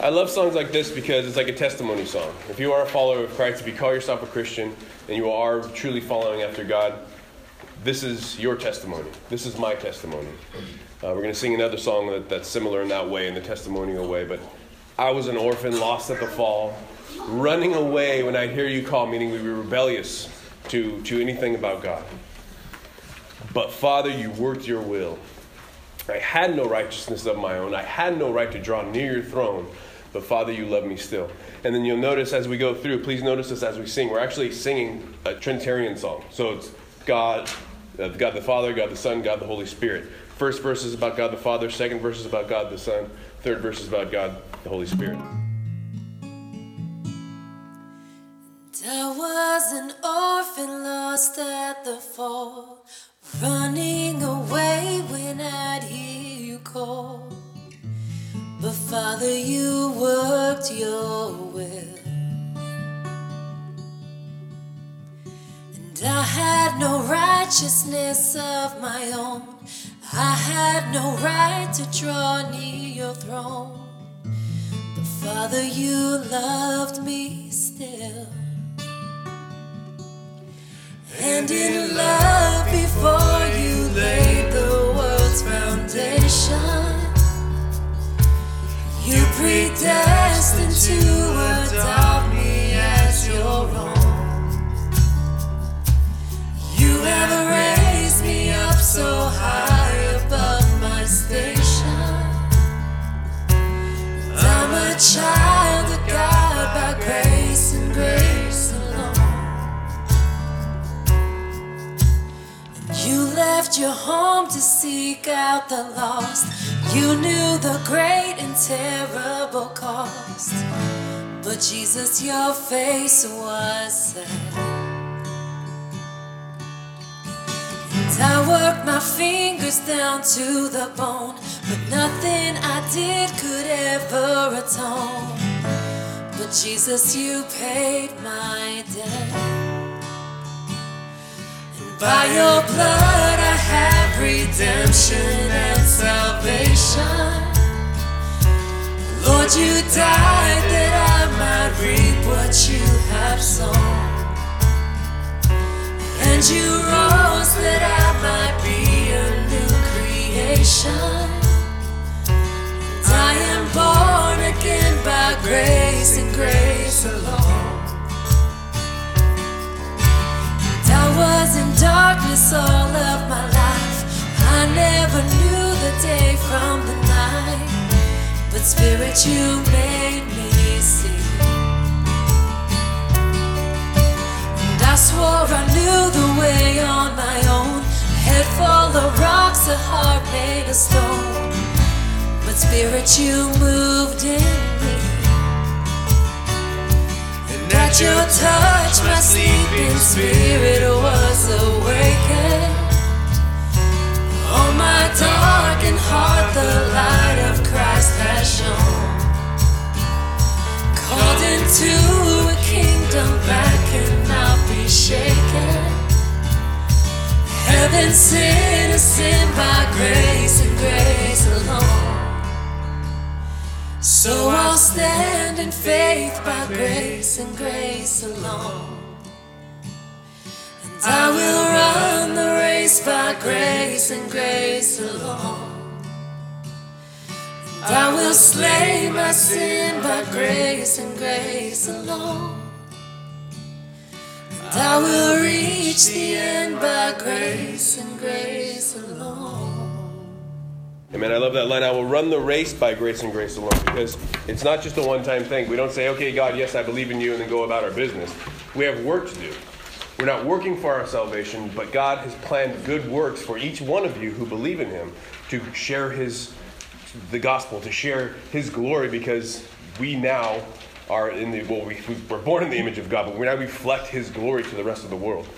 I love songs like this because it's like a testimony song. If you are a follower of Christ, if you call yourself a Christian and you are truly following after God, this is your testimony. This is my testimony. Uh, we're going to sing another song that, that's similar in that way, in the testimonial way. But I was an orphan, lost at the fall, running away when I hear you call, meaning we were rebellious to, to anything about God. But Father, you worked your will. I had no righteousness of my own. I had no right to draw near your throne but Father, you love me still. And then you'll notice as we go through, please notice this as we sing, we're actually singing a Trinitarian song. So it's God, uh, God the Father, God the Son, God the Holy Spirit. First verse is about God the Father, second verse is about God the Son, third verse is about God the Holy Spirit. I was an orphan lost at the fall, running away when I'd hear you call. But Father, you worked your will. And I had no righteousness of my own. I had no right to draw near your throne. But Father, you loved me still. And in love, child of God by grace and grace alone. You left your home to seek out the lost. You knew the great and terrible cost, but Jesus, your face was set. And worked my fingers down to the bone, but nothing I did could ever atone. But Jesus, you paid my debt. By your blood I have redemption and salvation. Lord, you died that I might reap what you have sown. And you rose that I And I am born again by grace and grace alone. And I was in darkness all of my life. I never knew the day from the night. But Spirit, you made me see. And I swore I knew the way on my own. Head full of rocks, a heart stone. But Spirit, you moved in me. And At your touch, my sleeping spirit Heaven sent us in by grace and grace alone. So I'll stand in faith by grace and grace alone. And I will run the race by grace and grace alone. And I will slay my sin by grace and grace alone. And I will reach the end by grace and grace alone. Amen. I love that line. I will run the race by grace and grace alone because it's not just a one time thing. We don't say, okay, God, yes, I believe in you, and then go about our business. We have work to do. We're not working for our salvation, but God has planned good works for each one of you who believe in Him to share His the gospel, to share His glory because we now are in the well, we, we're born in the image of God, but we now reflect His glory to the rest of the world.